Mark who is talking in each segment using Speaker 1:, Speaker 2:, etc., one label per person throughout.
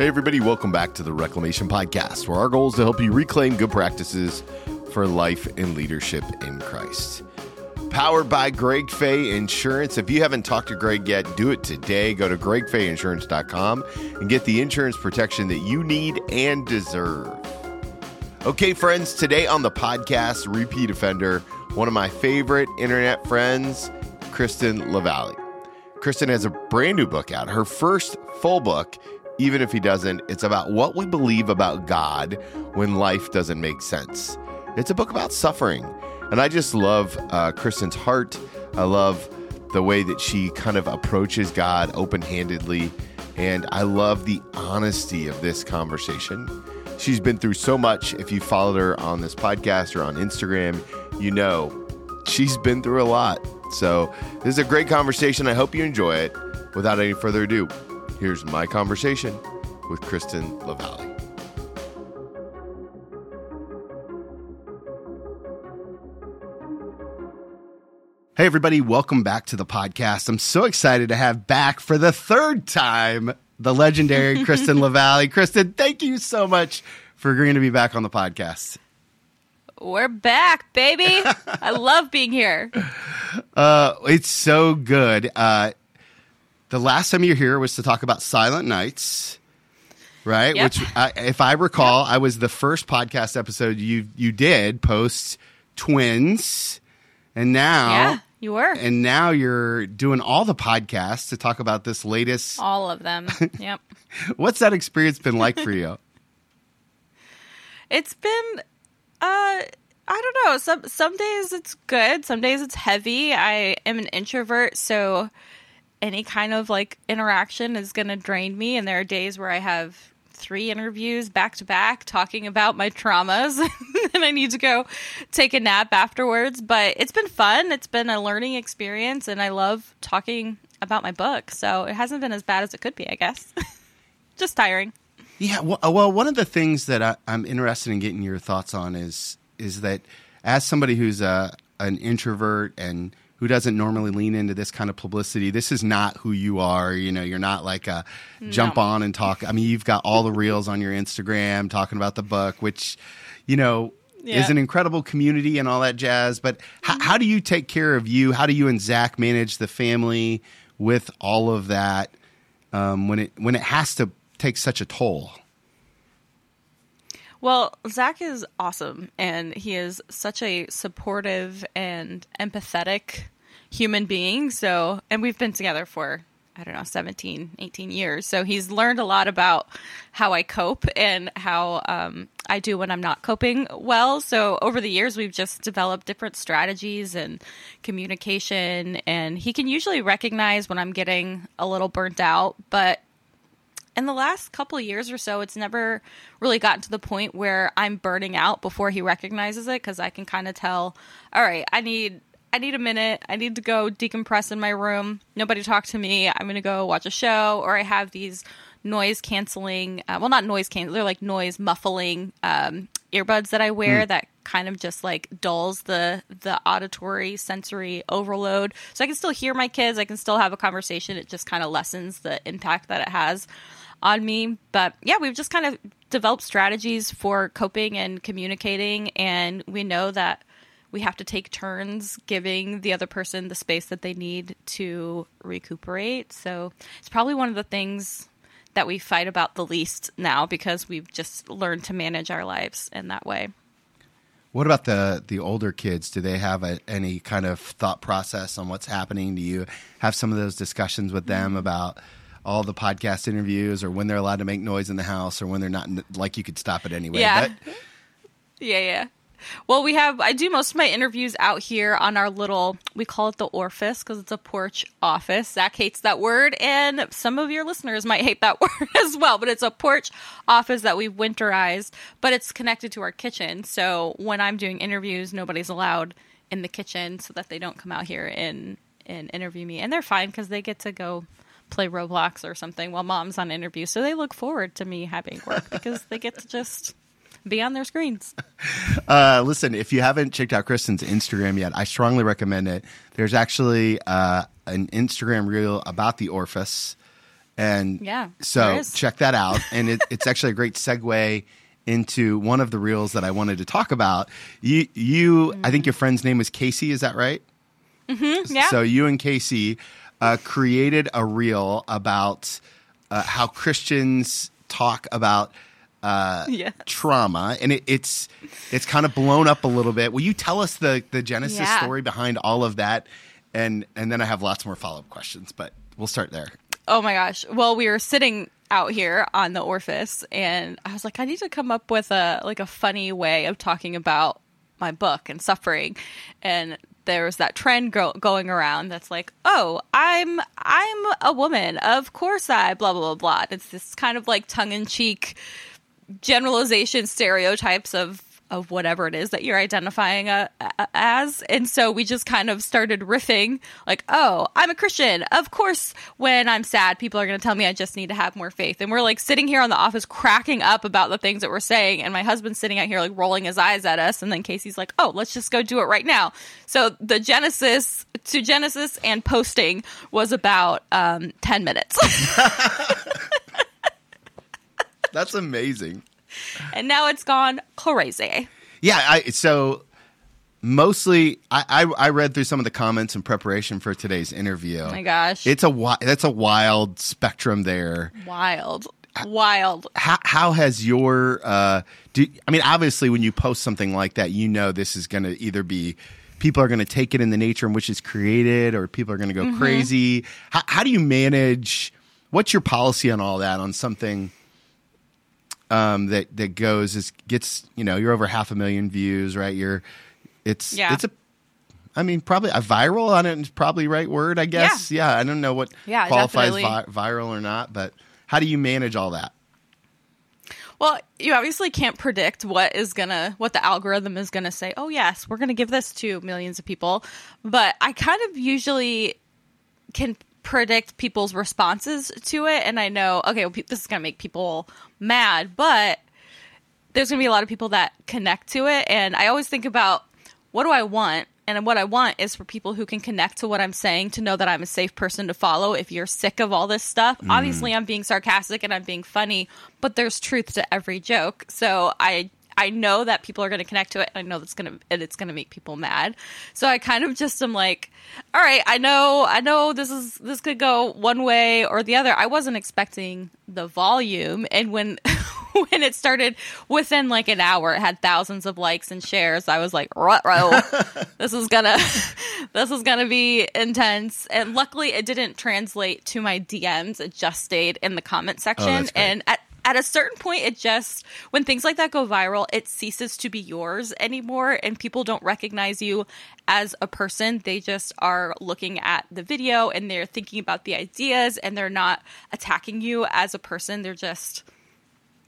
Speaker 1: Hey, everybody, welcome back to the Reclamation Podcast, where our goal is to help you reclaim good practices for life and leadership in Christ. Powered by Greg Fay Insurance. If you haven't talked to Greg yet, do it today. Go to gregfayinsurance.com and get the insurance protection that you need and deserve. Okay, friends, today on the podcast, repeat offender, one of my favorite internet friends, Kristen LaValley. Kristen has a brand new book out, her first full book. Even if he doesn't, it's about what we believe about God when life doesn't make sense. It's a book about suffering. And I just love uh, Kristen's heart. I love the way that she kind of approaches God open handedly. And I love the honesty of this conversation. She's been through so much. If you followed her on this podcast or on Instagram, you know she's been through a lot. So this is a great conversation. I hope you enjoy it. Without any further ado, here's my conversation with Kristen LaValley. Hey, everybody, welcome back to the podcast. I'm so excited to have back for the third time the legendary Kristen LaValley. Kristen, thank you so much for agreeing to be back on the podcast.
Speaker 2: We're back, baby. I love being here.
Speaker 1: Uh, it's so good. Uh, the last time you were here was to talk about Silent Nights, right?
Speaker 2: Yep.
Speaker 1: Which, I, if I recall, I was the first podcast episode you you did post twins, and now
Speaker 2: Yeah, you were.
Speaker 1: and now you're doing all the podcasts to talk about this latest.
Speaker 2: All of them. Yep.
Speaker 1: What's that experience been like for you?
Speaker 2: It's been uh I don't know. Some some days it's good, some days it's heavy. I am an introvert, so any kind of like interaction is going to drain me and there are days where I have three interviews back to back talking about my traumas and I need to go take a nap afterwards, but it's been fun. It's been a learning experience and I love talking about my book. So it hasn't been as bad as it could be, I guess. Just tiring.
Speaker 1: Yeah, well, uh, well, one of the things that I, I'm interested in getting your thoughts on is is that as somebody who's a an introvert and who doesn't normally lean into this kind of publicity, this is not who you are. You know, you're not like a jump on and talk. I mean, you've got all the reels on your Instagram talking about the book, which you know
Speaker 2: Yeah.
Speaker 1: is an incredible community and all that jazz. But how, how do you take care of you? How do you and Zach manage the family with all of that um, when it when it has to take such a toll?
Speaker 2: Well, Zach is awesome, and he is such a supportive and empathetic human being. So, and we've been together for, I don't know, 17, 18 years. So he's learned a lot about how I cope and how um, I do when I'm not coping well. So, over the years, we've just developed different strategies and communication, and he can usually recognize when I'm getting a little burnt out, but in the last couple of years or so, it's never really gotten to the point where I'm burning out before he recognizes it because I can kind of tell, all right, I need I need a minute. I need to go decompress in my room. Nobody talk to me. I'm going to go watch a show or I have these noise canceling, uh, well, not noise canceling, they're like noise muffling um, earbuds that I wear that kind of just like dulls the the auditory sensory overload. So I can still hear my kids. I can still have a conversation. It just kind of lessens the impact that it has on me. But yeah, we've just kind of developed strategies for coping and communicating, and we know that we have to take turns giving the other person the space that they need to recuperate. So it's probably one of the things that we fight about the least now because we've just learned to manage our lives in that way.
Speaker 1: What about the the older kids? Do they have a, any kind of thought process on what's happening? Do you have some of those discussions with them about all the podcast interviews, or when they're allowed to make noise in the house, or when they're not? Like you could stop it anyway.
Speaker 2: Yeah.
Speaker 1: But
Speaker 2: Yeah, yeah. Well, we have, I do most of my interviews out here on our little, we call it the orifice because it's a porch office. Zach hates that word, and some of your listeners might hate that word as well, but it's a porch office that we've winterized, but it's connected to our kitchen. So when I'm doing interviews, nobody's allowed in the kitchen so that they don't come out here and, and interview me. And they're fine because they get to go play Roblox or something while mom's on interview. So they look forward to me having work because they get to just be on their screens.
Speaker 1: uh, listen, if you haven't checked out Kristen's Instagram yet, I strongly recommend it. There's actually uh, an Instagram reel about the orifice. And
Speaker 2: Yeah,
Speaker 1: so check that out. And it, it's actually a great segue into one of the reels that I wanted to talk about. You, you, I think your friend's name was Casey. Is that right?
Speaker 2: Yeah.
Speaker 1: So you and Casey uh, created a reel about uh, how Christians talk about uh, trauma, and it, it's it's kind of blown up a little bit. Will you tell us the the genesis
Speaker 2: Yeah.
Speaker 1: story behind all of that? And and then I have lots more follow up questions, but we'll start there.
Speaker 2: Oh my gosh. Well, we were sitting out here on the orifice and I was like, I need to come up with a like a funny way of talking about my book and suffering. And there's that trend go- going around that's like, oh, I'm I'm a woman. Of course I blah blah blah blah. It's this kind of like tongue in cheek generalization stereotypes of of whatever it is that you're identifying uh, as. And so we just kind of started riffing like oh i'm a christian. Of course when i'm sad people are going to tell me i just need to have more faith. And we're like sitting here on the office cracking up about the things that we're saying. And my husband's sitting out here like rolling his eyes at us. And then casey's like oh let's just go do it right now. So the genesis to genesis and posting was about um, 10 minutes.
Speaker 1: That's amazing.
Speaker 2: and now it's gone crazy
Speaker 1: Yeah, I so mostly I, I I read through some of the comments in preparation for today's interview.
Speaker 2: oh my gosh
Speaker 1: It's a wi- that's a wild spectrum there.
Speaker 2: wild wild
Speaker 1: How how has your uh do I mean obviously when you post something like that you know this is going to either be people are going to take it in the nature in which it's created or people are going to go crazy. How how do you manage what's your policy on all that on something um that that goes is gets, you know, you're over half a million views, right? You're it's
Speaker 2: Yeah.
Speaker 1: it's a I mean, probably a viral on it is probably right word, I guess. Yeah, I don't know what
Speaker 2: Yeah,
Speaker 1: qualifies vi- viral or not, but how do you manage all that?
Speaker 2: Well, you obviously can't predict what is gonna what the algorithm is gonna say. Oh yes, we're gonna give this to millions of people, but I kind of usually can predict people's responses to it, and I know okay, well, this is gonna make people mad, but there's gonna be a lot of people that connect to it, and I always think about what do I want. And what I want is for people who can connect to what I'm saying to know that I'm a safe person to follow if you're sick of all this stuff. Mm. Obviously, I'm being sarcastic and I'm being funny, but there's truth to every joke. So I I know that people are going to connect to it. And I know that's going to and it's going to make people mad. So I kind of just am like, all right, I know I know this is this could go one way or the other. I wasn't expecting the volume and when when it started within like an hour it had thousands of likes and shares i was like row this is gonna this is gonna be intense and luckily it didn't translate to my dms it just stayed in the comment oh, section
Speaker 1: that's great.
Speaker 2: and at at a certain point it just when things like that go viral it ceases to be yours anymore and people don't recognize you as a person. They just are looking at the video and they're thinking about the ideas and they're not attacking you as a person. They're just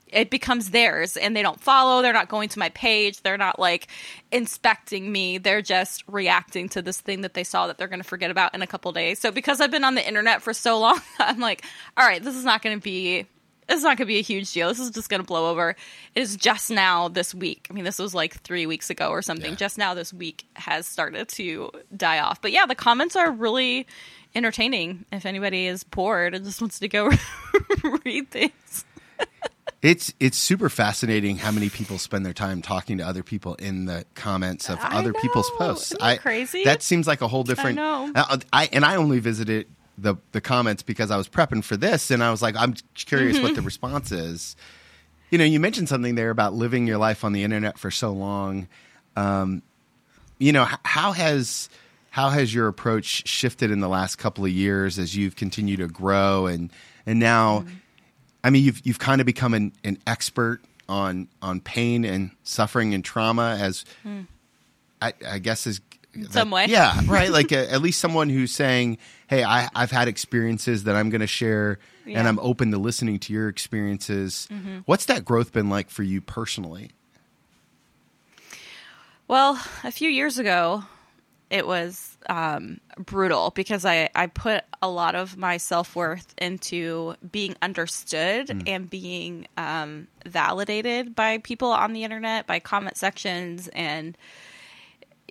Speaker 2: it becomes theirs and they don't follow. They're not going to my page. They're not like inspecting me. They're just reacting to this thing that they saw that they're going to forget about in a couple days. So because i've been on the internet for so long i'm like all right this is not going to be is not going to be a huge deal this is just going to blow over it is just now this week i mean this was like three weeks ago or something
Speaker 1: Yeah.
Speaker 2: just now this week has started to die off but yeah the comments are really entertaining if anybody is bored and just wants to go read things
Speaker 1: It's it's super fascinating how many people spend their time talking to other people in the comments of
Speaker 2: I
Speaker 1: other people's posts.
Speaker 2: Isn't that crazy?
Speaker 1: That seems like a whole different.
Speaker 2: know.
Speaker 1: Uh, I and I only visited the the comments because I was prepping for this, and I was like, I'm curious what
Speaker 2: Mm-hmm.
Speaker 1: the response is. You know, you mentioned something there about living your life on the internet for so long. Um, you know, how has how has your approach shifted in the last couple of years as you've continued to grow and and now
Speaker 2: Mm-hmm.
Speaker 1: I mean you've you've kind of become an, an expert on on pain and suffering and trauma as I, I guess is
Speaker 2: Some way.
Speaker 1: yeah right like a, at least someone who's saying hey I, I've had experiences that I'm going to share and
Speaker 2: Yeah. Mm-hmm.
Speaker 1: I'm open to listening to your experiences what's that growth been like for you personally
Speaker 2: Well, a few years ago, it was um, brutal because I, I put a lot of my self worth into being understood and being um, validated by people on the internet, by comment sections, and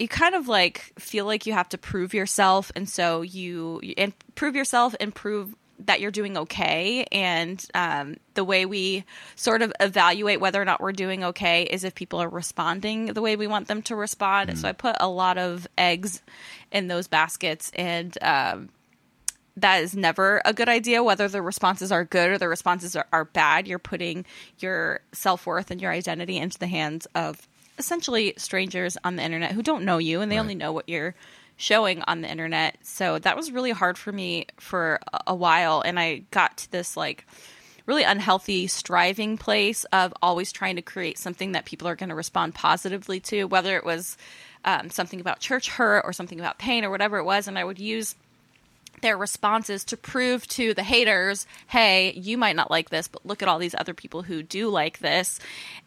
Speaker 2: you kind of like feel like you have to prove yourself, and so you, you and prove yourself and prove that you're doing okay. And um, the way we sort of evaluate whether or not we're doing okay is if people are responding the way we want them to respond. Mm. So I put a lot of eggs in those baskets. And um, that is never a good idea, whether the responses are good or the responses are, are bad. You're putting your self worth and your identity into the hands of essentially strangers on the internet who don't know you and they right. only know what you're showing on the internet. So that was really hard for me for a while. And I got to this like really unhealthy striving place of always trying to create something that people are going to respond positively to, whether it was um, something about church hurt or something about pain or whatever it was. And I would use their responses to prove to the haters, hey, you might not like this, but look at all these other people who do like this.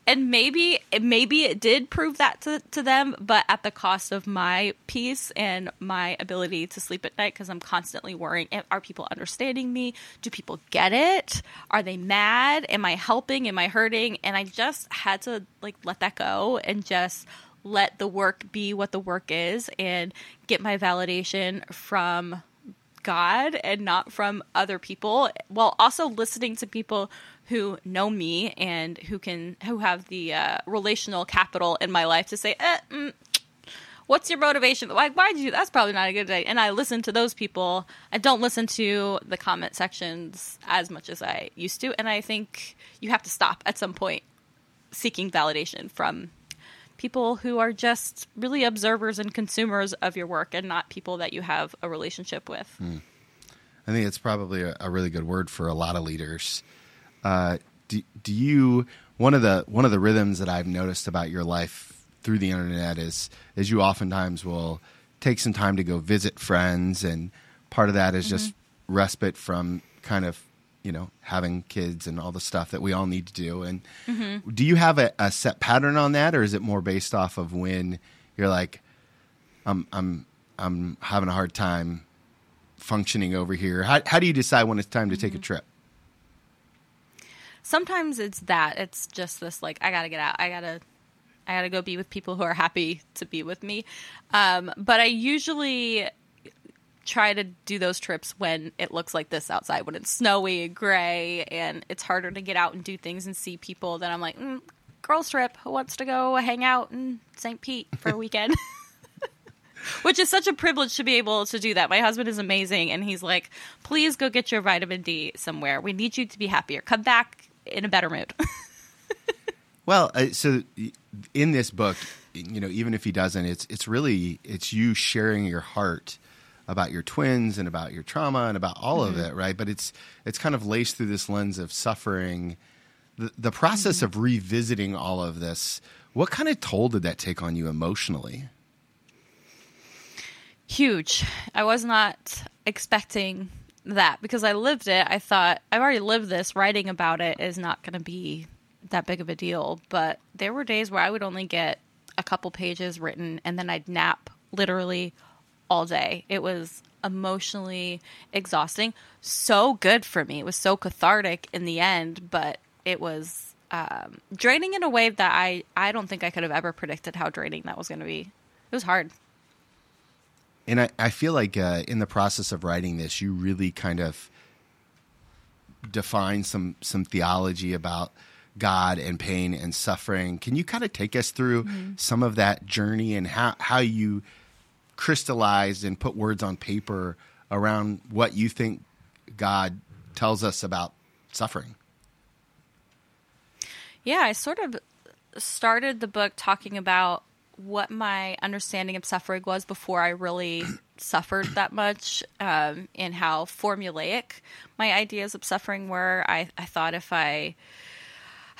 Speaker 2: And maybe maybe it did prove that to, to them, but at the cost of my peace and my ability to sleep at night because I'm constantly worrying are people understanding me? Do people get it? Are they mad? Am I helping? Am I hurting? And I just had to like let that go and just let the work be what the work is and get my validation from God and not from other people, while also listening to people who know me and who can who have the uh, relational capital in my life to say, eh, mm, "What's your motivation? Why why did you? That's probably not a good day." And I listen to those people. I don't listen to the comment sections as much as I used to, and I think you have to stop at some point seeking validation from people who are just really observers and consumers of your work and not people that you have a relationship with. Mm.
Speaker 1: I think it's probably a, a, really good word for a lot of leaders. Uh, do, do you one of the one of the rhythms that I've noticed about your life through the internet is is you oftentimes will take some time to go visit friends and part of that is mm-hmm. just respite from kind of you know having kids and all the stuff that we all need to do and mm-hmm. do you have a, a, set pattern on that or is it more based off of when you're like i'm i'm i'm having a hard time functioning over here how, how do you decide when it's time to mm-hmm. take a mm-hmm. trip
Speaker 2: sometimes it's that it's just this like i gotta get out i gotta i gotta go be with people who are happy to be with me um, but i usually try to do those trips when it looks like this outside, when it's snowy and gray and it's harder to get out and do things and see people. Then I'm like, mm, girls trip. Who wants to go hang out in St. Pete for a weekend? Which is such a privilege to be able to do that. My husband is amazing, and he's like, "Please go get your vitamin D somewhere. We need you to be happier. Come back in a better mood."
Speaker 1: well, uh, so in this book, you know, even if he doesn't, it's it's really it's you sharing your heart about your twins and about your trauma and about all mm-hmm. of it, right? But it's it's kind of laced through this lens of suffering. The, the process mm-hmm. of revisiting all of this, what kind of toll did that take on you emotionally?
Speaker 2: Huge. I was not expecting that because I lived it. I thought I've already lived this. Writing about it is not going to be that big of a deal. But there were days where I would only get a couple pages written and then I'd nap literally all day. It was emotionally exhausting. So good for me. It was so cathartic in the end, but it was um, draining in a way that I, I don't think I could have ever predicted how draining that was going to be. It was hard.
Speaker 1: And I, I feel like uh, in the process of writing this, you really kind of define some some theology about God and pain and suffering. Can you kind of take us through mm-hmm. some of that journey and how, how you crystallized and put words on paper around what you think God tells us about suffering.
Speaker 2: Yeah, I sort of started the book talking about what my understanding of suffering was before I really suffered that much, um, and how formulaic my ideas of suffering were. I, I thought if I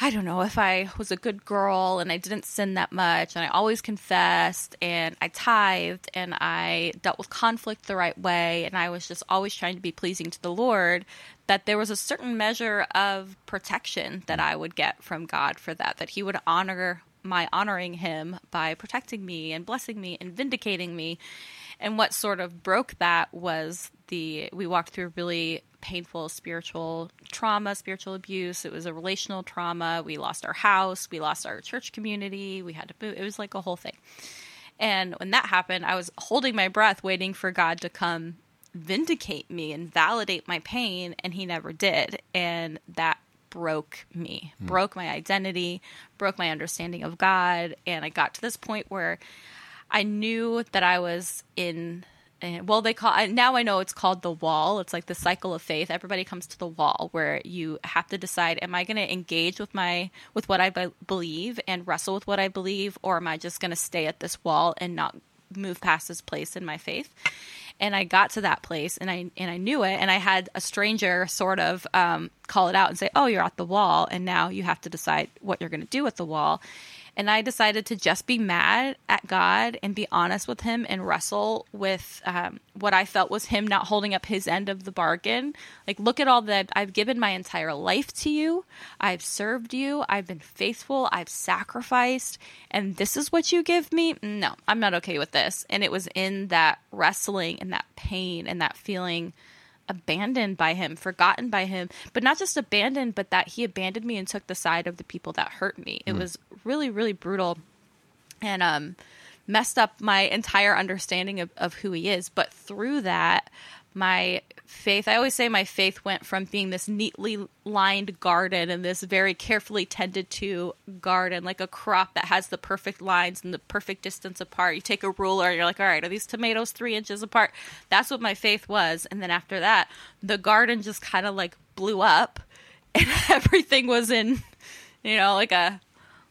Speaker 2: I don't know, if I was a good girl and I didn't sin that much and I always confessed and I tithed and I dealt with conflict the right way and I was just always trying to be pleasing to the Lord, that there was a certain measure of protection that I would get from God for that, that He would honor my honoring Him by protecting me and blessing me and vindicating me. And what sort of broke that was the, we walked through really painful spiritual trauma, spiritual abuse. It was a relational trauma. We lost our house. We lost our church community. We had to move. It was like a whole thing. And when that happened, I was holding my breath, waiting for God to come vindicate me and validate my pain, and he never did. And that broke me, mm. broke my identity, broke my understanding of God. And I got to this point where I knew that I was in well they call now i know it's called the wall. It's like the cycle of faith. Everybody comes to the wall where you have to decide am i going to engage with my with what i be- believe and wrestle with what i believe or am i just going to stay at this wall and not move past this place in my faith? And I got to that place and I and I knew it and I had a stranger sort of um, call it out and say, "Oh, you're at the wall, and now you have to decide what you're going to do with the wall." And I decided to just be mad at God and be honest with Him and wrestle with um, what I felt was Him not holding up His end of the bargain. Like, look at all that I've given my entire life to you. I've served you. I've been faithful. I've sacrificed. And this is what you give me? No, I'm not okay with this. And it was in that wrestling and that pain and that feeling abandoned by him, forgotten by him, but not just abandoned, but that he abandoned me and took the side of the people that hurt me. It mm. was really, really brutal and um, messed up my entire understanding of, of who he is. But through that, my faith i always say my faith went from being this neatly lined garden and this very carefully tended to garden like a crop that has the perfect lines and the perfect distance apart. You take a ruler and you're like all right are these tomatoes three inches apart? That's what my faith was. And then after that the garden just kind of like blew up and everything was in you know like a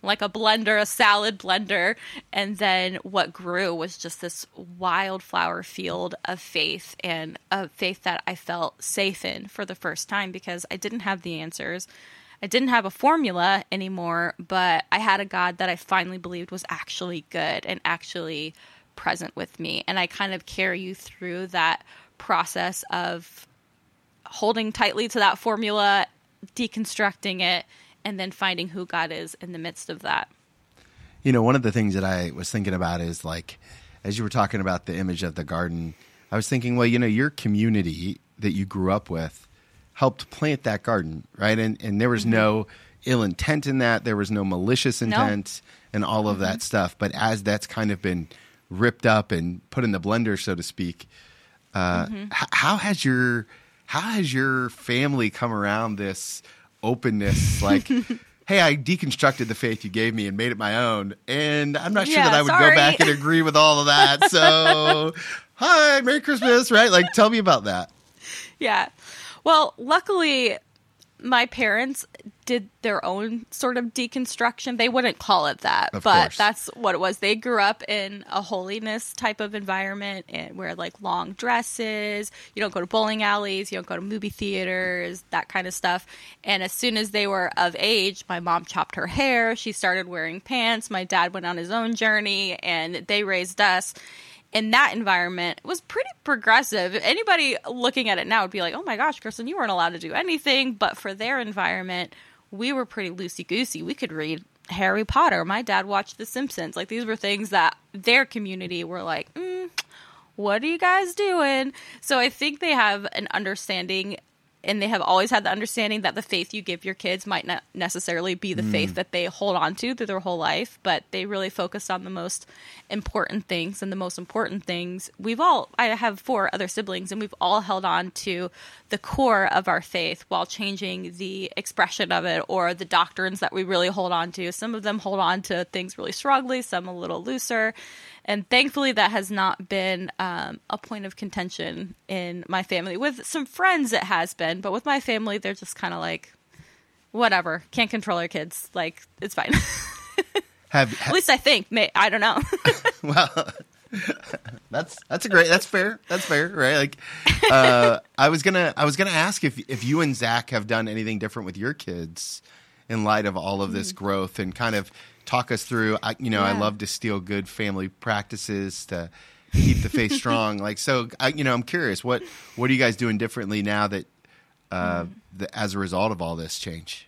Speaker 2: like a blender, a salad blender. And then what grew was just this wildflower field of faith and a faith that I felt safe in for the first time because I didn't have the answers. I didn't have a formula anymore, but I had a God that I finally believed was actually good and actually present with me. And I kind of carry you through that process of holding tightly to that formula, deconstructing it, and then finding who God is in the midst of that.
Speaker 1: You know, one of the things that I was thinking about is like, as you were talking about the image of the garden, I was thinking, well, you know, your community that you grew up with helped plant that garden, right? And and there was mm-hmm. no ill intent in that, there was no malicious intent, no. and all of mm-hmm. that stuff. But as that's kind of been ripped up and put in the blender, so to speak, uh, mm-hmm. h- how has your how has your family come around this openness like hey i deconstructed the faith you gave me and made it my own and i'm not sure yeah, that i would sorry. go back and agree with all of that. So hi merry christmas right? Like tell me about that.
Speaker 2: Yeah. Well luckily my parents did their own sort of deconstruction. They wouldn't call it that, of but course. that's what it was. They grew up in a holiness type of environment eh, and wear like long dresses, you don't go to bowling alleys, you don't go to movie theaters, that kind of stuff. And as soon as they were of age, my mom chopped her hair, she started wearing pants, my dad went on his own journey and they raised us in that environment was pretty progressive. Anybody looking at it now would be like, "Oh my gosh, Kristen, you weren't allowed to do anything." But for their environment, we were pretty loosey goosey. We could read Harry Potter. My dad watched The Simpsons. Like these were things that their community were like, mm, "What are you guys doing?" So I think they have an understanding and they have always had the understanding that the faith you give your kids might not necessarily be the mm. faith that they hold on to through their whole life, but they really focus on the most important things. And the most important things, we've all, I have four other siblings, and we've all held on to the core of our faith while changing the expression of it or the doctrines that we really hold on to. Some of them hold on to things really strongly, some a little looser. And thankfully, that has not been um, a point of contention in my family. With some friends, it has been, but with my family, they're just kind of like, whatever, can't control our kids. Like, it's fine. have, have, At least I think. May, I don't know.
Speaker 1: well, that's that's a great. That's fair. That's fair, right? Like, uh, I was gonna I was gonna ask if if you and Zach have done anything different with your kids in light of all of this mm. growth and kind of talk us through. I, you know, yeah. I love to steal good family practices to keep the faith strong. Like, so, I, you know, I'm curious what what are you guys doing differently now that, uh, mm. the, as a result of all this change?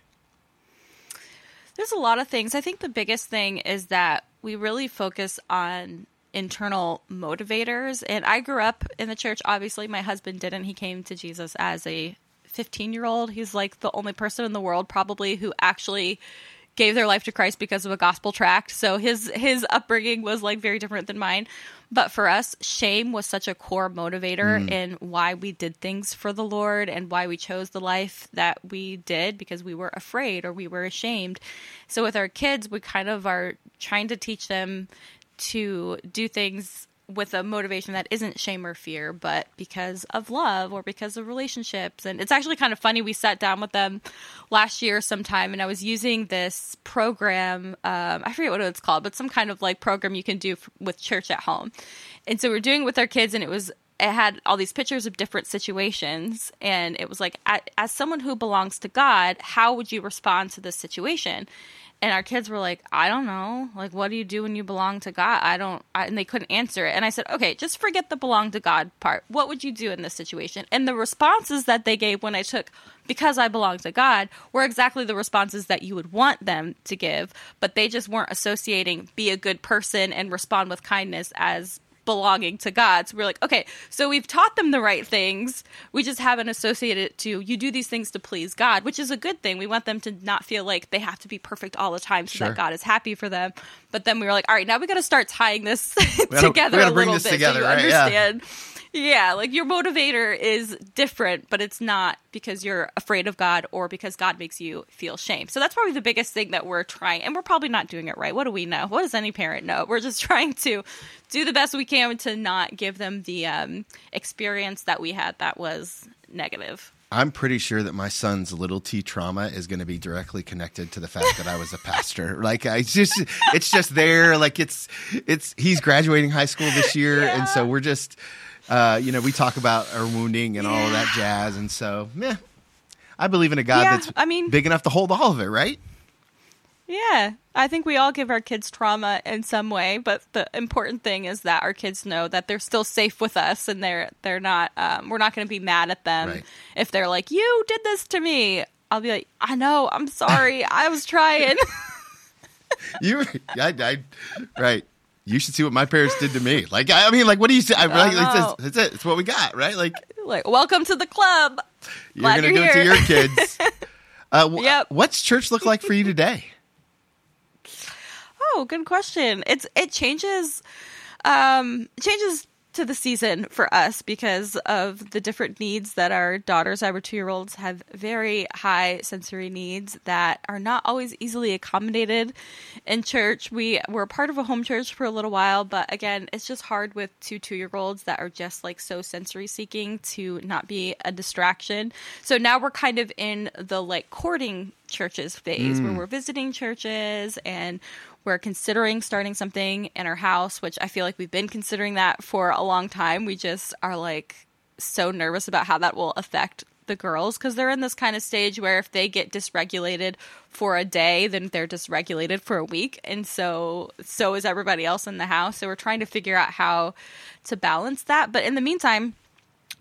Speaker 2: There's a lot of things. I think the biggest thing is that we really focus on internal motivators. And I grew up in the church. Obviously, my husband didn't. He came to Jesus as a 15 year old. He's like the only person in the world, probably, who actually gave their life to Christ because of a gospel tract. So his his upbringing was like very different than mine. But for us, shame was such a core motivator mm. in why we did things for the Lord and why we chose the life that we did because we were afraid or we were ashamed. So with our kids, we kind of are trying to teach them to do things with a motivation that isn't shame or fear, but because of love or because of relationships. And it's actually kind of funny. We sat down with them last year sometime, and I was using this program. Um, I forget what it's called, but some kind of like program you can do f- with church at home. And so we're doing it with our kids, and it was it had all these pictures of different situations and it was like as someone who belongs to god how would you respond to this situation and our kids were like, I don't know. Like, what do you do when you belong to God? I don't, I, and they couldn't answer it. And I said, okay, just forget the belong to God part. What would you do in this situation? And the responses that they gave when I took, because I belong to God, were exactly the responses that you would want them to give, but they just weren't associating be a good person and respond with kindness as belonging to God. So we're like, okay, so we've taught them the right things. We just haven't associated it to you do these things to please God, which is a good thing. We want them to not feel like they have to be perfect all the time so sure. that God is happy for them. But then we were like, all right, now we got to start tying this together a little bit
Speaker 1: together,
Speaker 2: so
Speaker 1: you right?
Speaker 2: understand. Yeah yeah, like your motivator is different, but it's not because you're afraid of God or because God makes you feel shame. So that's probably the biggest thing that we're trying, and we're probably not doing it right. What do we know? What does any parent know? We're just trying to do the best we can to not give them the um, experience that we had that was negative.
Speaker 1: I'm pretty sure that my son's little T trauma is going to be directly connected to the fact that I was a pastor. like I just, it's just there. Like it's, it's. He's graduating high school this year, yeah. and so we're just uh, you know, we talk about our wounding and yeah. all of that jazz, and so, yeah, I believe in a God yeah, that's I mean, big enough to hold all of it, right?
Speaker 2: Yeah, I think we all give our kids trauma in some way, but the important thing is that our kids know that they're still safe with us, and they're they're not. Um, we're not going to be mad at them right. if they're like, "You did this to me." I'll be like, "I know, I'm sorry, I was trying."
Speaker 1: you, I, I, right you should see what my parents did to me. Like, I mean, like, what do you say? I, like, it's, it's, it. It's what we got, right? Like,
Speaker 2: like welcome to the club.
Speaker 1: You're going to do here. it to your kids. uh, yep. What's church look like for you today?
Speaker 2: Oh, good question. It's it changes. Um, changes to the season for us because of the different needs that our daughters, our two year olds, have very high sensory needs that are not always easily accommodated in church. We were part of a home church for a little while, but again, it's just hard with two two year olds that are just like so sensory seeking to not be a distraction. So now we're kind of in the like courting churches phase mm. where we're visiting churches and we're considering starting something in our house, which I feel like we've been considering that for a long time. We just are like so nervous about how that will affect the girls because they're in this kind of stage where if they get dysregulated for a day, then they're dysregulated for a week. And so, so is everybody else in the house. So we're trying to figure out how to balance that. But in the meantime,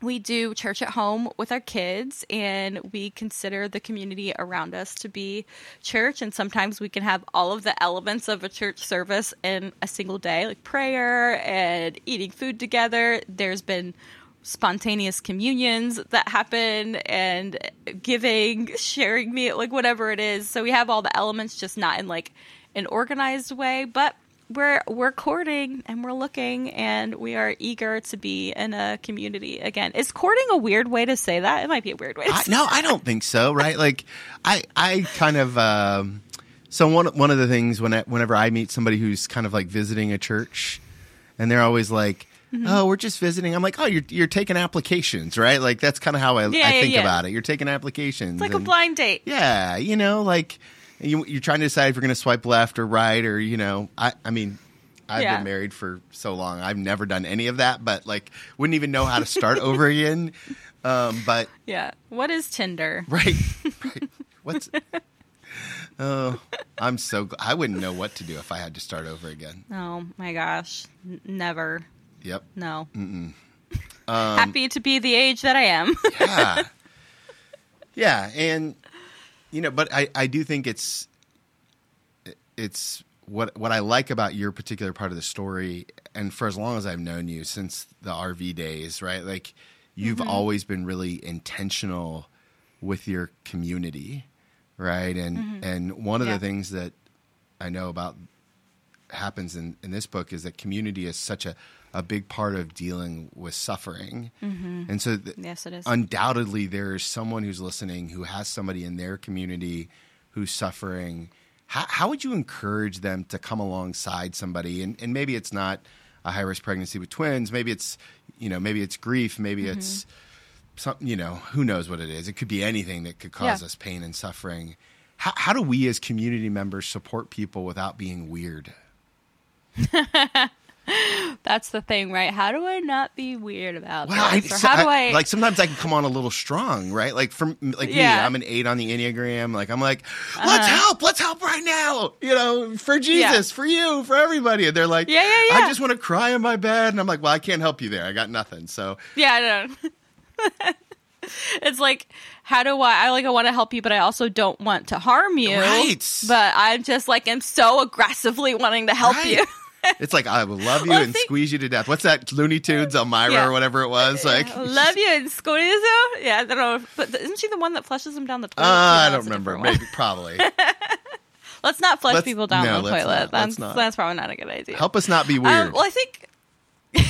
Speaker 2: we do church at home with our kids and we consider the community around us to be church and sometimes we can have all of the elements of a church service in a single day like prayer and eating food together. There's been spontaneous communions that happen and giving sharing meat like whatever it is. So we have all the elements just not in like an organized way but we're we're courting and we're looking and we are eager to be in a community again. Is courting a weird way to say that? It might be a weird way.
Speaker 1: I, no, I don't think so. Right? like I I kind of um, so one one of the things when I, whenever I meet somebody who's kind of like visiting a church, and they're always like. Mm-hmm. Oh, we're just visiting. I'm like, oh, you're you're taking applications, right? Like that's kind of how I, yeah, I think yeah. about it. You're taking applications.
Speaker 2: It's like
Speaker 1: and,
Speaker 2: a blind date.
Speaker 1: Yeah, you know, like you, are trying to decide if you're going to swipe left or right, or you know, I, I mean, I've yeah. been married for so long. I've never done any of that, but like, wouldn't even know how to start over again. Um, but
Speaker 2: yeah, what is Tinder?
Speaker 1: Right, right. What's Oh, I'm so. I wouldn't know what to do if I had to start over again.
Speaker 2: Oh my gosh, N- never.
Speaker 1: Yep.
Speaker 2: No. Um, Happy to be the age that I am.
Speaker 1: yeah. Yeah, and you know, but I, I do think it's it's what what I like about your particular part of the story, and for as long as I've known you since the RV days, right? Like you've mm-hmm. always been really intentional with your community, right? And and one of
Speaker 2: Mm-hmm. Yeah.
Speaker 1: the things that I know about happens in, in this book is that community is such a, a big part of dealing with suffering. And so th-
Speaker 2: Yes, it is.
Speaker 1: undoubtedly there is someone who's listening who has somebody in their community who's suffering. How, how would you encourage them to come alongside somebody? And, and maybe it's not a high risk pregnancy with twins. Maybe it's, you know, maybe it's grief. Maybe
Speaker 2: Mm-hmm.
Speaker 1: it's some, you know, who knows what it is. It could be anything that could cause
Speaker 2: Yeah.
Speaker 1: us pain and suffering. How, how do we as community members support people without being weird?
Speaker 2: That's the thing, right? How do I not be weird about
Speaker 1: Well, I,
Speaker 2: this? Or
Speaker 1: so
Speaker 2: how do
Speaker 1: I-
Speaker 2: I,
Speaker 1: like sometimes I can come on a little strong, right? Like from like me, I'm an eight on the enneagram. Like I'm like, let's
Speaker 2: Uh-huh.
Speaker 1: help, let's help right now. You know, for Jesus, for you, for everybody. And they're like,
Speaker 2: Yeah, yeah, yeah.
Speaker 1: I just want to cry in my bed, and I'm like, well, I can't help you there. I got nothing. So
Speaker 2: Yeah, I don't it's like, how do I? I like, I want to help you, but I also don't want to harm you.
Speaker 1: Right.
Speaker 2: But I'm just like, I'm so aggressively wanting to help
Speaker 1: Right.
Speaker 2: you.
Speaker 1: It's like I will love you
Speaker 2: Well,
Speaker 1: and
Speaker 2: think-
Speaker 1: squeeze you to death. What's that Looney Tunes, Elmyra
Speaker 2: Yeah.
Speaker 1: or whatever it was? Like,
Speaker 2: love you and squeeze you. Yeah, I don't know. But isn't she the one that flushes him down the
Speaker 1: uh,
Speaker 2: toilet?
Speaker 1: I don't remember. Maybe, probably.
Speaker 2: Let's not flush
Speaker 1: Let's-
Speaker 2: people down
Speaker 1: no,
Speaker 2: the toilet.
Speaker 1: not.
Speaker 2: That's
Speaker 1: not.
Speaker 2: that's probably not a good idea.
Speaker 1: Help us not be weird.
Speaker 2: Um, well, I think.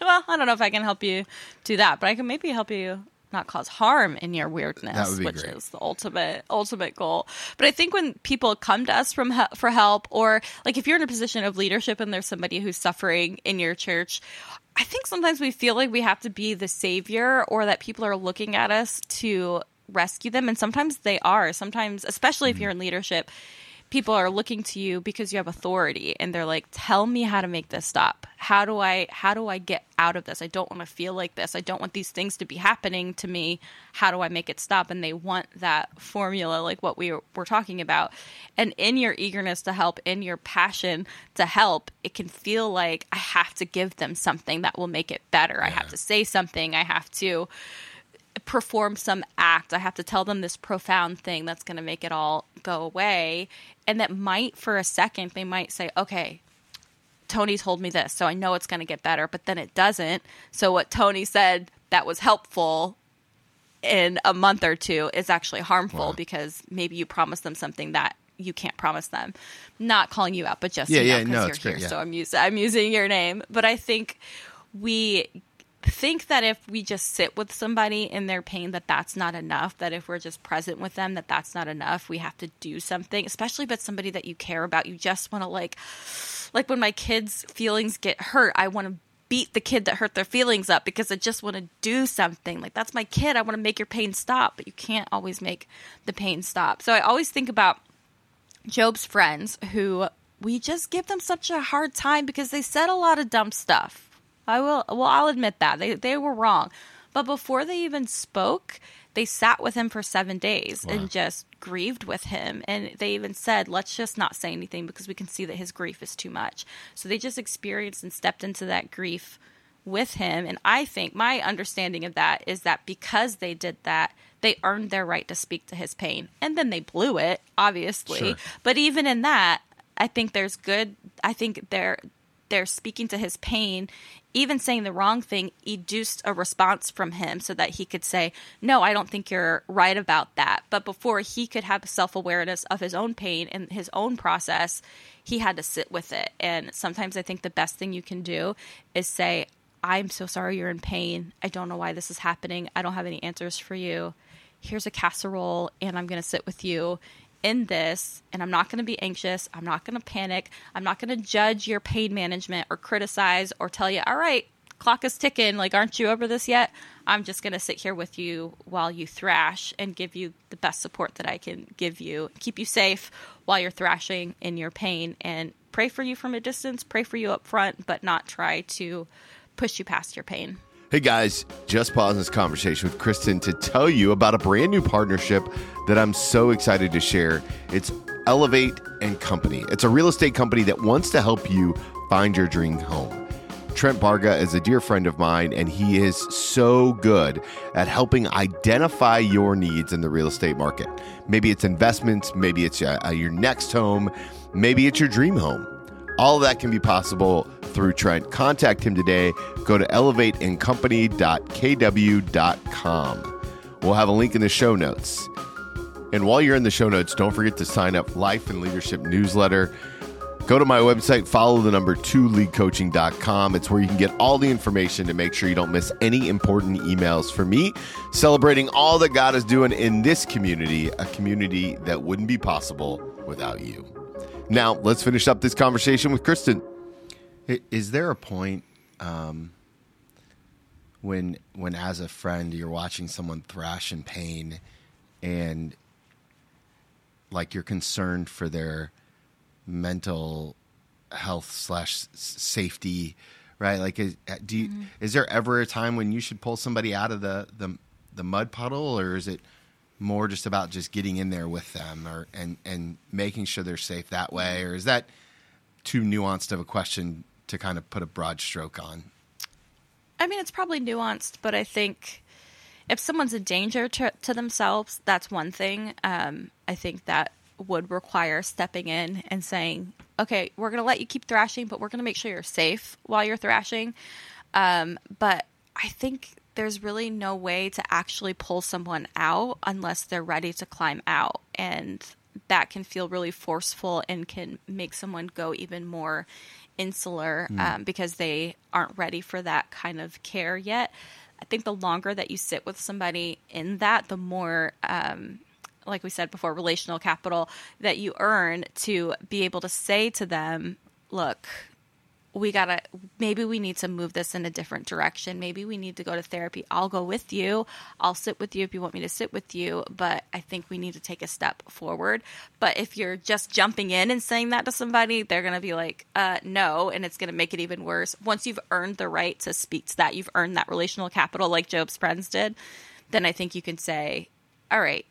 Speaker 2: well, I don't know if I can help you do that, but I can maybe help you not cause harm in your weirdness,
Speaker 1: That would be
Speaker 2: which
Speaker 1: great.
Speaker 2: is the ultimate ultimate goal. But I think when people come to us from he- for help, or like if you're in a position of leadership and there's somebody who's suffering in your church. I think sometimes we feel like we have to be the savior or that people are looking at us to rescue them. And sometimes they are. Sometimes, especially
Speaker 1: Mm-hmm.
Speaker 2: if you're in leadership, people are looking to you because you have authority and they're like tell me how to make this stop. How do i how do i get out of this? I don't want to feel like this. I don't want these things to be happening to me. How do i make it stop? And they want that formula like what we were talking about. And in your eagerness to help in your passion to help it can feel like i have to give them something that will make it better. I have to say something. I have to perform some act. I have to tell them this profound thing that's going to make it all go away. And that might, for a second, they might say, okay, Tony told me this, so I know it's going to get better, but then it doesn't. So what Tony said that was helpful in a month or two is actually harmful
Speaker 1: Wow.
Speaker 2: because maybe you promised them something that you can't promise them. Not calling you out, but just
Speaker 1: Yeah,
Speaker 2: you know,
Speaker 1: yeah, no,
Speaker 2: you're
Speaker 1: it's great,
Speaker 2: here,
Speaker 1: yeah.
Speaker 2: so I'm using I'm using your name. But I think we think that if we just sit with somebody in their pain that that's not enough that if we're just present with them that that's not enough we have to do something especially if it's somebody that you care about. You just want to like like when my kids feelings get hurt i want to beat the kid that hurt their feelings up because i just want to do something. Like that's my kid. I want to make your pain stop. But you can't always make the pain stop. So i always think about Job's friends who we just give them such a hard time because they said a lot of dumb stuff. I will well I'll admit that. They they were wrong. But before they even spoke, they sat with him for 7 days
Speaker 1: Wow.
Speaker 2: and just grieved with him and they even said, "Let's just not say anything because we can see that his grief is too much." So they just experienced and stepped into that grief with him. And I think my understanding of that is that because they did that, they earned their right to speak to his pain. And then they blew it, obviously.
Speaker 1: Sure.
Speaker 2: But even in that, I think there's good I think they're they're speaking to his pain, even saying the wrong thing, educed a response from him so that he could say, No, I don't think you're right about that. But before he could have self awareness of his own pain and his own process, he had to sit with it. And sometimes I think the best thing you can do is say, I'm so sorry you're in pain. I don't know why this is happening. I don't have any answers for you. Here's a casserole, and I'm going to sit with you in this. And I'm not going to be anxious. I'm not going to panic. I'm not going to judge your pain management or criticize or tell you, all right, clock is ticking. Like, aren't you over this yet? I'm just going to sit here with you while you thrash and give you the best support that I can give you, keep you safe while you're thrashing in your pain, and pray for you from a distance, pray for you up front, but not try to push you past your pain.
Speaker 1: Hey guys, just pausing this conversation with Kristen to tell you about a brand new partnership that I'm so excited to share. It's Elevate and Company. It's a real estate company that wants to help you find your dream home. Trent Barga is a dear friend of mine, and he is so good at helping identify your needs in the real estate market. Maybe it's investments, maybe it's uh, uh, your next home, maybe it's your dream home. All of that can be possible through Trent. Contact him today. Go to elevateandcompany.kw.com. We'll have a link in the show notes. And while you're in the show notes, don't forget to sign up Life and Leadership newsletter. Go to my website, follow the number 2leadcoaching.com. It's where you can get all the information to make sure you don't miss any important emails for me, celebrating all that God is doing in this community, a community that wouldn't be possible without you. Now, let's finish up this conversation with Kristen. Is there a point um, when, when as a friend, you're watching someone thrash in pain and like you're concerned for their mental health slash safety, right? Like, is, do you, mm-hmm. is there ever a time when you should pull somebody out of the, the, the mud puddle or is it more just about just getting in there with them or, and, and making sure they're safe that way? Or is that too nuanced of a question to kind of put a broad stroke on?
Speaker 2: I mean, it's probably nuanced, but I think if someone's a danger to, to themselves, that's one thing. Um, I think that would require stepping in and saying, okay, we're going to let you keep thrashing, but we're going to make sure you're safe while you're thrashing. Um, but I think there's really no way to actually pull someone out unless they're ready to climb out. And that can feel really forceful and can make someone go even more insular mm. um, because they aren't ready for that kind of care yet. I think the longer that you sit with somebody in that, the more um, like we said before, relational capital that you earn to be able to say to them, look, we gotta maybe we need to move this in a different direction. Maybe we need to go to therapy. I'll go with you. I'll sit with you if you want me to sit with you but i think we need to take a step forward. But if you're just jumping in and saying that to somebody they're gonna be like uh, no and it's gonna make it even worse. Once you've earned the right to speak to that you've earned that relational capital like Job's friends did then i think you can say all right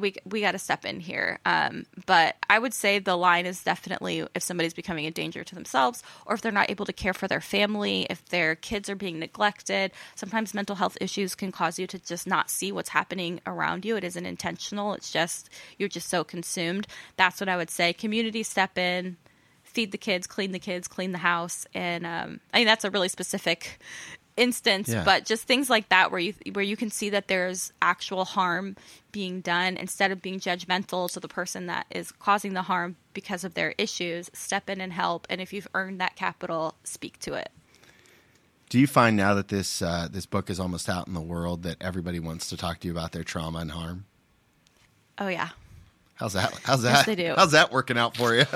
Speaker 2: we we got to step in here. Um, but I would say the line is definitely if somebody's becoming a danger to themselves, or if they're not able to care for their family, if their kids are being neglected. Sometimes mental health issues can cause you to just not see what's happening around you. It isn't intentional. It's just you're just so consumed. That's what I would say. Community step in. Feed the kids, clean the kids, clean the house, and um, I mean that's a really specific instance yeah. but just things like that where you where you can see that there's actual harm being done instead of being judgmental to the person that is causing the harm because of their issues step in and help and if you've earned that capital speak to it
Speaker 1: do you find now that this uh, this book is almost out in the world that everybody wants to talk to you about their trauma and harm
Speaker 2: oh yeah
Speaker 1: how's that how's that yes, they do. how's that working out for you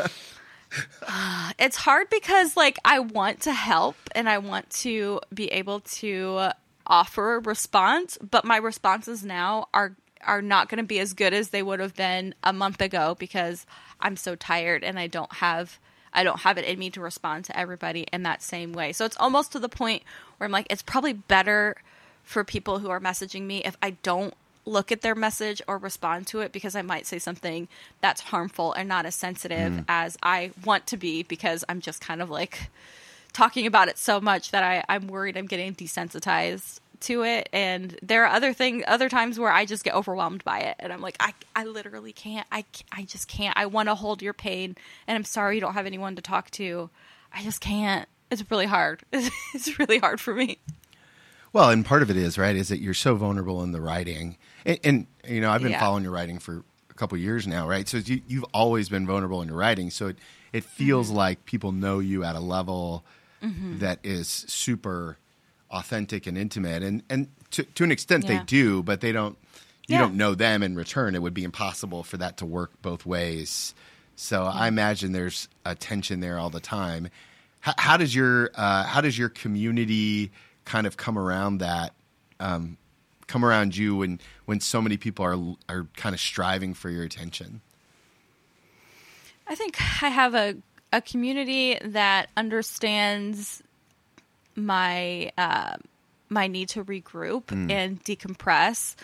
Speaker 2: it's hard because like I want to help and I want to be able to offer a response, but my responses now are are not going to be as good as they would have been a month ago because I'm so tired and I don't have I don't have it in me to respond to everybody in that same way. So it's almost to the point where I'm like it's probably better for people who are messaging me if I don't look at their message or respond to it because I might say something that's harmful and not as sensitive mm. as I want to be because I'm just kind of like talking about it so much that I, I'm worried I'm getting desensitized to it. And there are other things other times where I just get overwhelmed by it and I'm like I I literally can't I I just can't. I want to hold your pain and I'm sorry you don't have anyone to talk to. I just can't. It's really hard. It's really hard for me
Speaker 1: well and part of it is right is that you're so vulnerable in the writing and, and you know, I've been yeah. following your writing for a couple years now, right? So you, you've always been vulnerable in your writing. So it, it feels mm-hmm. like people know you at a level mm-hmm. that is super authentic and intimate. And, and to, to an extent yeah. they do, but they don't, you yeah. don't know them in return. It would be impossible for that to work both ways. So I imagine there's a tension there all the time. How, how does your uh, how does your community kind of come around that um, come around you when when so many people are are kind of striving for your attention?
Speaker 2: I think I have a a community that understands my uh, my need to regroup mm. and decompress,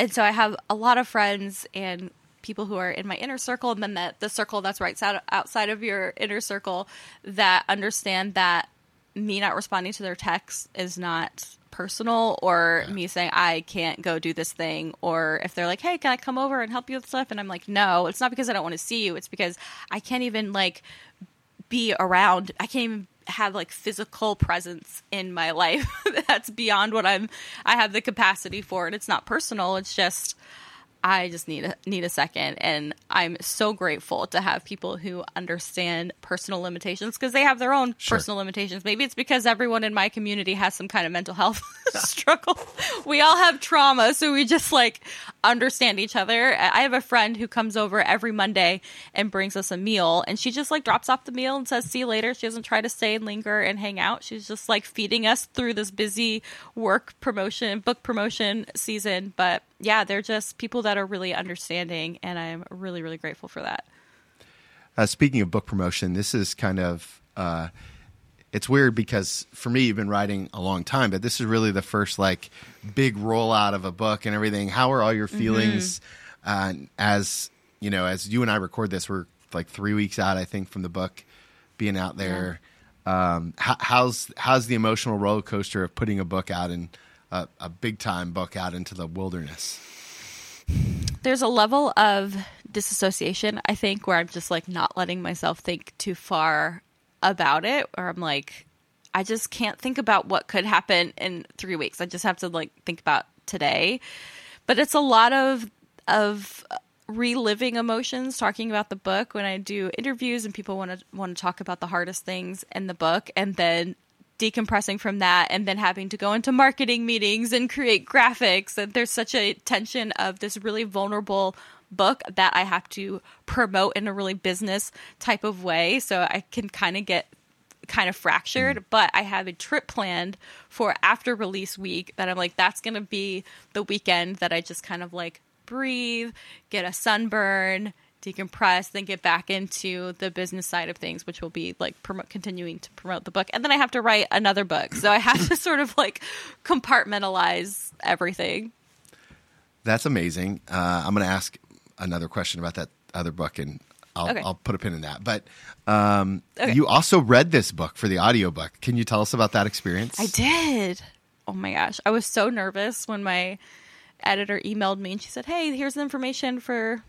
Speaker 2: and so I have a lot of friends and people who are in my inner circle, and then the the circle that's right outside of your inner circle that understand that me not responding to their texts is not personal or yeah. me saying I can't go do this thing or if they're like, "Hey, can I come over and help you with stuff?" and I'm like, "No, it's not because I don't want to see you. It's because I can't even like be around. I can't even have like physical presence in my life. That's beyond what I'm I have the capacity for and it's not personal. It's just I just need a need a second and I'm so grateful to have people who understand personal limitations because they have their own
Speaker 1: Sure.
Speaker 2: personal limitations. Maybe it's because everyone in my community has some kind of mental health struggle. We all have trauma, so we just like understand each other. I have a friend who comes over every Monday and brings us a meal and she just like drops off the meal and says see you later. She doesn't try to stay and linger and hang out. She's just like feeding us through this busy work promotion, book promotion season, but yeah, they're just people that are really understanding, and I'm really, really grateful for that.
Speaker 1: Uh, speaking of book promotion, this is kind of uh, it's weird because for me, you've been writing a long time, but this is really the first like big rollout of a book and everything. How are all your feelings uh, as you know as you and I record this? We're like three weeks out, I think, from the book being out there. Um, how, how's how's the emotional roller coaster of putting a book out and a, a big time book out into the wilderness?
Speaker 2: There's a level of disassociation, I think, where I'm just like not letting myself think too far about it, or I'm like, I just can't think about what could happen in three weeks. I just have to like think about today. But it's a lot of of reliving emotions talking about the book when I do interviews and people want to want to talk about the hardest things in the book and then decompressing from that and then having to go into marketing meetings and create graphics. And there's such a tension of this really vulnerable book that I have to promote in a really business type of way. So I can kind of get kind of fractured, mm-hmm. but I have a trip planned for after release week that I'm like, that's going to be the weekend that I just kind of like breathe, get a sunburn, decompress, then get back into the business side of things, which will be like promote, continuing to promote the book. And then I have to write another book. So I have to sort of like compartmentalize everything.
Speaker 1: That's amazing. Uh, I'm going to ask another question about that other book, and I'll,
Speaker 2: Okay.
Speaker 1: I'll put a pin in that. But um,
Speaker 2: Okay.
Speaker 1: you also read this book for the audiobook. Can you tell us about that experience?
Speaker 2: I did. Oh my gosh. I was so nervous when my editor emailed me and she said, Hey, here's the information for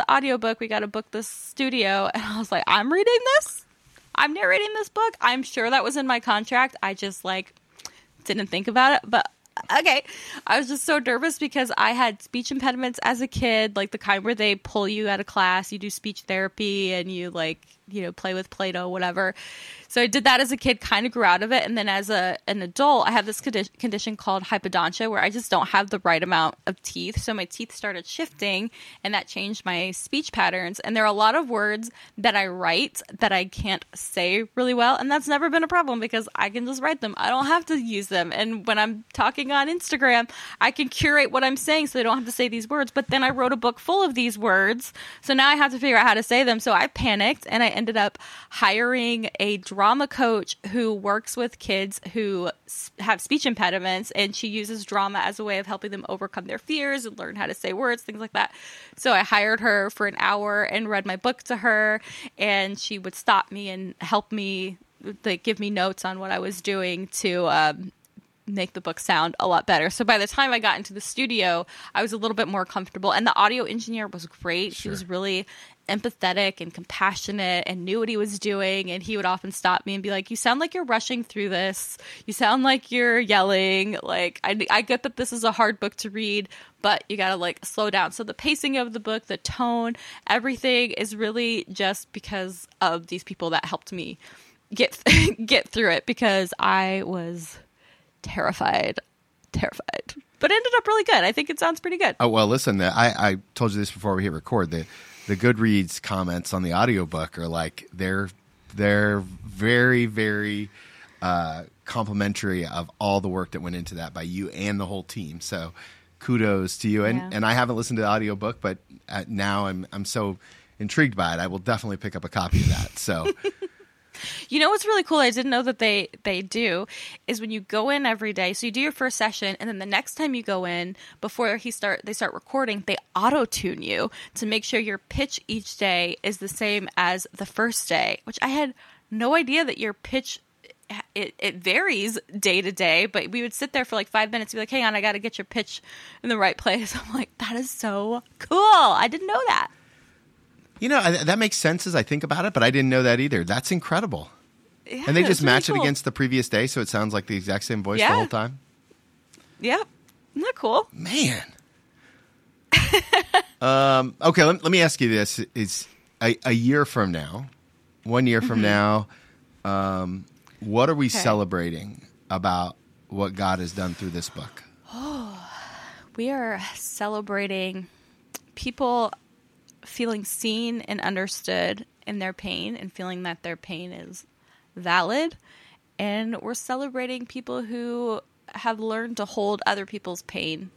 Speaker 2: the audiobook. We got to book this studio. And I was like, I'm reading this? I'm narrating this book? I'm sure that was in my contract. I just like didn't think about it. But okay. I was just so nervous because I had speech impediments as a kid, like the kind where they pull you out of class, you do speech therapy and you like, you know, play with Play Doh, whatever. So I did that as a kid, kind of grew out of it. And then as a an adult, I have this condi- condition called hypodontia where I just don't have the right amount of teeth. So my teeth started shifting and that changed my speech patterns. And there are a lot of words that I write that I can't say really well. And that's never been a problem because I can just write them. I don't have to use them. And when I'm talking on Instagram, I can curate what I'm saying so I don't have to say these words. But then I wrote a book full of these words. So now I have to figure out how to say them. So I panicked and I ended up hiring a drama coach who works with kids who have speech impediments and she uses drama as a way of helping them overcome their fears and learn how to say words, things like that. So I hired her for an hour and read my book to her and she would stop me and help me like give me notes on what I was doing to um, make the book sound a lot better. So by the time I got into the studio, I was a little bit more comfortable. And the audio engineer was great. She was really empathetic and compassionate and knew what he was doing. And he would often stop me and be like, You sound like you're rushing through this. You sound like you're yelling. Like, I, I get that this is a hard book to read, but you got to like slow down. So the pacing of the book, the tone, everything is really just because of these people that helped me get get through it because I was terrified, terrified. But it ended up really good. I think it sounds pretty good.
Speaker 1: Oh well, listen. I, I told you this before we hit record. The the Goodreads comments on the audiobook are like they're they're very very uh, complimentary of all the work that went into that by you and the whole team. So kudos to you. And
Speaker 2: Yeah.
Speaker 1: and I haven't listened to the audiobook, but uh, now I'm I'm so intrigued by it. I will definitely pick up a copy of that. So
Speaker 2: You know what's really cool? I didn't know that they they do is when you go in every day. So you do your first session, and then the next time you go in before he start they start recording, they auto tune you to make sure your pitch each day is the same as the first day. Which I had no idea that your pitch. It, it varies day to day, but we would sit there for like five minutes and be like, hang on, I got to get your pitch in the right place. I'm like, that is so cool. I didn't know that.
Speaker 1: You know I, that makes sense as I think about it, but I didn't know that either. That's incredible.
Speaker 2: Yeah,
Speaker 1: And they just
Speaker 2: really
Speaker 1: match it
Speaker 2: cool.
Speaker 1: against the previous day, so it sounds like the exact same voice the whole time.
Speaker 2: Yep. Isn't that cool?
Speaker 1: Man. Um, okay, let, let me ask you this: Is a, a year from now, one year from now, um, what are we
Speaker 2: Okay.
Speaker 1: celebrating about what God has done through this book?
Speaker 2: Oh, we are celebrating people feeling seen and understood in their pain and feeling that their pain is valid. And we're celebrating people who have learned to hold other people's pain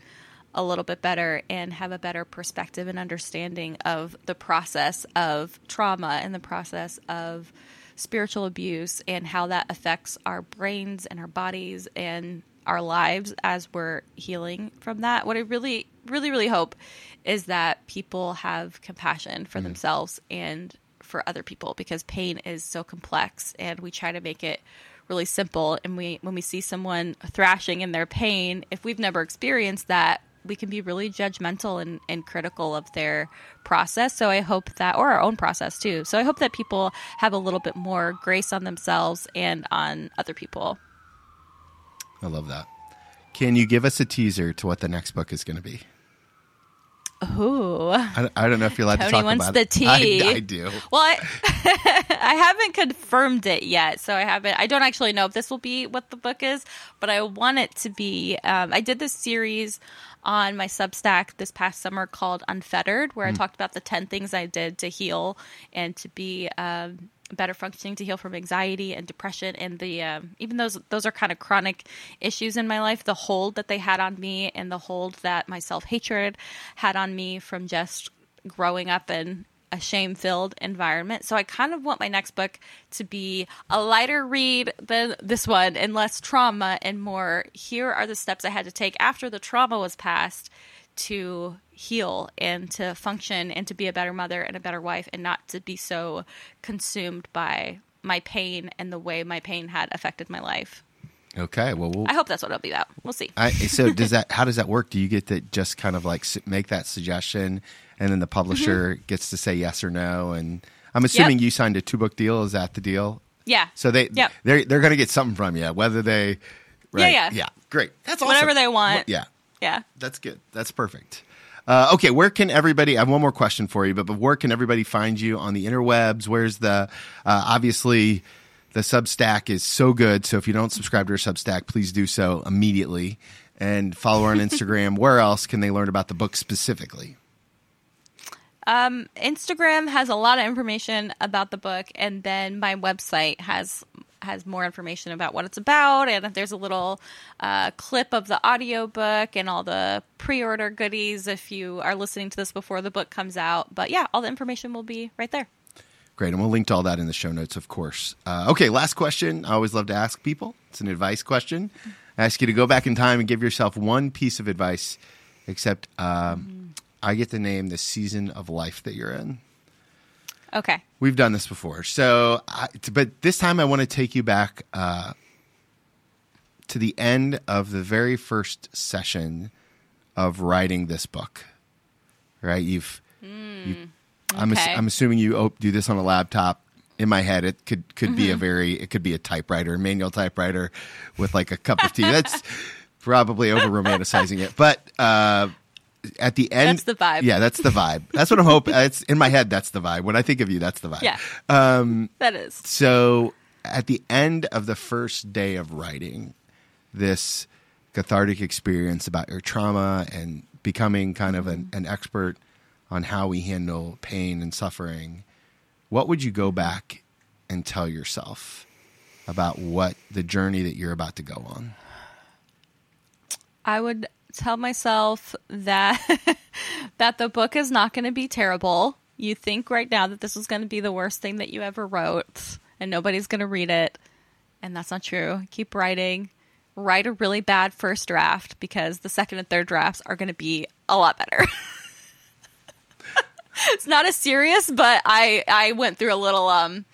Speaker 2: a little bit better and have a better perspective and understanding of the process of trauma and the process of spiritual abuse and how that affects our brains and our bodies and our lives as we're healing from that. What I really, really, really hope is that people have compassion for mm-hmm. themselves and for other people because pain is so complex and we try to make it really simple. And we when we see someone thrashing in their pain if we've never experienced that we can be really judgmental and, and critical of their process. So i hope that or our own process too. So i hope that people have a little bit more grace on themselves and on other people.
Speaker 1: I love that. Can you give us a teaser to what the next book is going to be?
Speaker 2: Ooh.
Speaker 1: I, I don't know if you're allowed to
Speaker 2: Tony
Speaker 1: talk
Speaker 2: wants
Speaker 1: about
Speaker 2: the
Speaker 1: it.
Speaker 2: tea.
Speaker 1: I, I do.
Speaker 2: Well, I, I haven't confirmed it yet, so I haven't. I don't actually know if this will be what the book is, but I want it to be. Um, I did this series on my Substack this past summer called Unfettered, where I talked about the ten things I did to heal and to be um, better functioning, to heal from anxiety and depression, and the um, even those those are kind of chronic issues in my life. The hold that they had on me, and the hold that my self hatred had on me from just growing up in a shame filled environment. So I kind of want my next book to be a lighter read than this one and less trauma and more here are the steps I had to take after the trauma was past to heal and to function and to be a better mother and a better wife and not to be so consumed by my pain and the way my pain had affected my life.
Speaker 1: Okay. Well, we'll
Speaker 2: I hope that's what it'll be about. We'll see.
Speaker 1: I, so does that? How does that work? Do you get to just kind of like make that suggestion, and then the publisher mm-hmm. gets to say yes or no? And I'm assuming you signed a two book deal. Is that the deal?
Speaker 2: yeah.
Speaker 1: So they
Speaker 2: Yep.
Speaker 1: they're they're going to get something from you, whether they right,
Speaker 2: yeah.
Speaker 1: yeah great that's awesome.
Speaker 2: Whatever they want.
Speaker 1: Yeah
Speaker 2: Yeah.
Speaker 1: that's good that's perfect. Uh, okay, where can everybody? I have one more question for you, but, but where can everybody find you on the interwebs? Where's the uh, obviously the Substack is so good. So if you don't subscribe to our Substack, please do so immediately and follow her on Instagram. where else can they learn about the book specifically?
Speaker 2: Instagram has a lot of information about the book, and then my website has has more information about what it's about, and there's a little uh, clip of the audiobook and all the pre-order goodies if you are listening to this before the book comes out. But yeah, all the information will be right there.
Speaker 1: Great, and we'll link to all that in the show notes, of course. Uh, okay, last question. I always love to ask people. It's an advice question. I ask you to go back in time and give yourself one piece of advice, except um, I get to name the season of life that you're in.
Speaker 2: Okay.
Speaker 1: We've done this before, so I, but this time I want to take you back uh, to the end of the very first session of writing this book. Right? You've, you, I'm, ass- I'm assuming you op- do this on a laptop. In my head, it could could be a very it could be a typewriter, manual typewriter, with like a cup of tea. That's probably over romanticizing it, but. Uh, at the end,
Speaker 2: That's the vibe.
Speaker 1: Yeah, that's the vibe. That's what I'm hoping. It's in my head. That's the vibe. When I think of you, that's the vibe.
Speaker 2: Yeah. Um, that is.
Speaker 1: So at the end of the first day of writing this cathartic experience about your trauma and becoming kind of an, an expert on how we handle pain and suffering, what would you go back and tell yourself about what the journey that you're about to go on?
Speaker 2: I would tell myself that that the book is not going to be terrible. You think right now that this is going to be the worst thing that you ever wrote and nobody's going to read it. And that's not true. Keep writing. Write a really bad first draft because the second and third drafts are going to be a lot better. it's not as serious, but I I went through a little um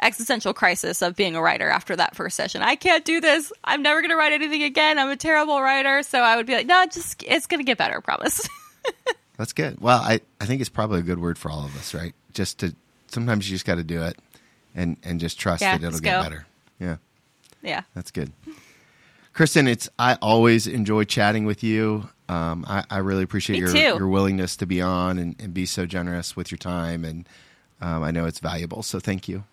Speaker 2: existential crisis of being a writer after that first session. I can't do this. I'm never going to write anything again. I'm a terrible writer. So I would be like, no, just it's going to get better, I promise.
Speaker 1: That's good. Well, I, I think it's probably a good word for all of us, right? Just to sometimes you just got to do it and and just trust
Speaker 2: Yeah,
Speaker 1: that it'll get
Speaker 2: go.
Speaker 1: better. Yeah.
Speaker 2: yeah.
Speaker 1: That's good. Kristen, it's I always enjoy chatting with you. Um, I, I, really appreciate your, your willingness to be on and, and, be so generous with your time, and um, I know it's valuable. So thank you.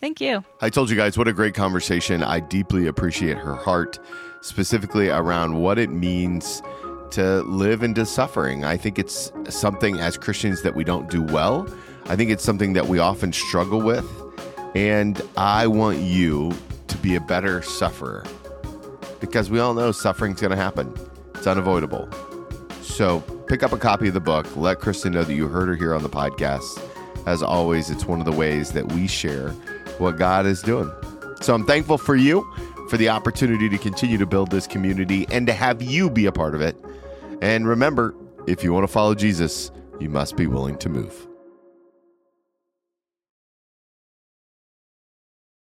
Speaker 2: Thank you.
Speaker 1: I told you guys what a great conversation. I deeply appreciate her heart, specifically around what it means to live into suffering. I think it's something as Christians that we don't do well. I think it's something that we often struggle with. And I want you to be a better sufferer because we all know suffering's going to happen, it's unavoidable. So pick up a copy of the book. Let Kristen know that you heard her here on the podcast. As always, it's one of the ways that we share what God is doing. So I'm thankful for you, for the opportunity to continue to build this community and to have you be a part of it. And remember, if you want to follow Jesus, you must be willing to move.